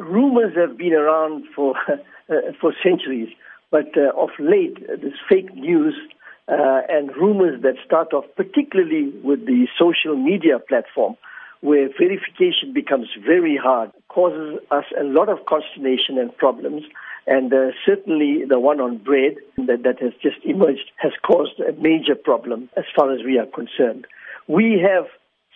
rumors have been around for uh, for centuries, but uh, of late, this fake news uh, and rumors that start off, particularly with the social media platform, where verification becomes very hard, causes us a lot of consternation and problems. And uh, certainly the one on bread that, that has just emerged has caused a major problem as far as we are concerned. We have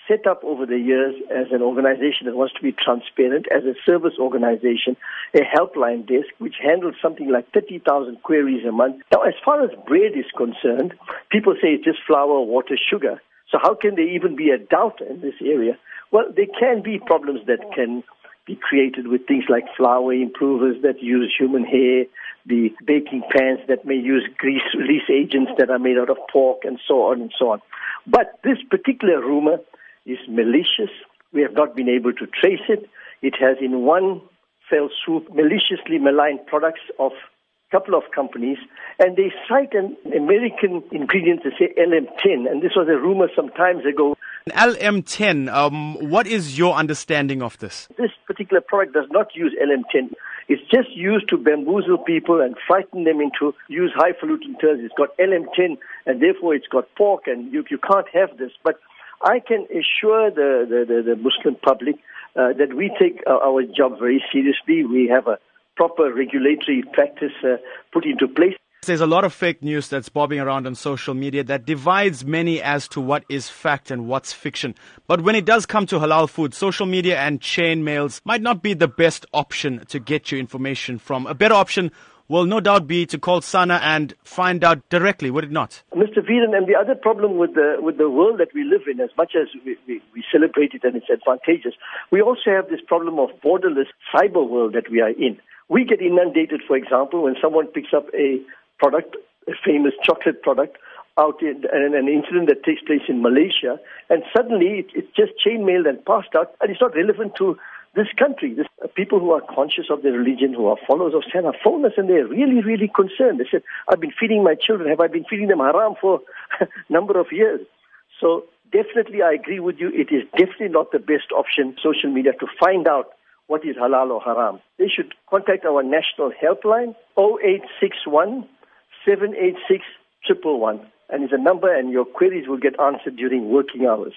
set up over the years as an organization that wants to be transparent, as a service organization, a helpline desk which handles something like 30,000 queries a month. Now, as far as bread is concerned, people say it's just flour, water, sugar. So how can there even be a doubt in this area? Well, there can be problems that can be created with things like flour improvers that use human hair, the baking pans that may use grease release agents that are made out of pork, and so on and so on. But this particular rumor is malicious. We have not been able to trace it. It has, in one fell swoop, maliciously maligned products of a couple of companies, and they cite an American ingredient to say LM10, and this was a rumor some times ago LM10, um, what is your understanding of this? This particular product does not use LM10. It's just used to bamboozle people and frighten them into use highfalutin terms. It's got LM10 and therefore it's got pork and you, you can't have this. But I can assure the, the, the, the Muslim public uh, that we take our, job very seriously. We have a proper regulatory practice uh, put into place. There's a lot of fake news that's bobbing around on social media that divides many as to what is fact and what's fiction. But when it does come to halal food, social media and chain mails might not be the best option to get your information from. A better option will no doubt be to call SANHA and find out directly, would it not? Mr. Veeran, and the other problem with the, with the world that we live in, as much as we, we, we celebrate it and it's advantageous, we also have this problem of borderless cyber world that we are in. We get inundated, for example, when someone picks up a product, a famous chocolate product, out in an, incident that takes place in Malaysia, and suddenly it, it's just chainmailed and passed out, and it's not relevant to this country. This, uh, people who are conscious of their religion, who are followers of SANHA, phone us and they're really, really concerned. They said, I've been feeding my children. Have I been feeding them haram for a number of years? So definitely I agree with you. It is definitely not the best option, social media, to find out what is halal or haram. They should contact our national helpline, 0861 786 111. And it's a number, and your queries will get answered during working hours.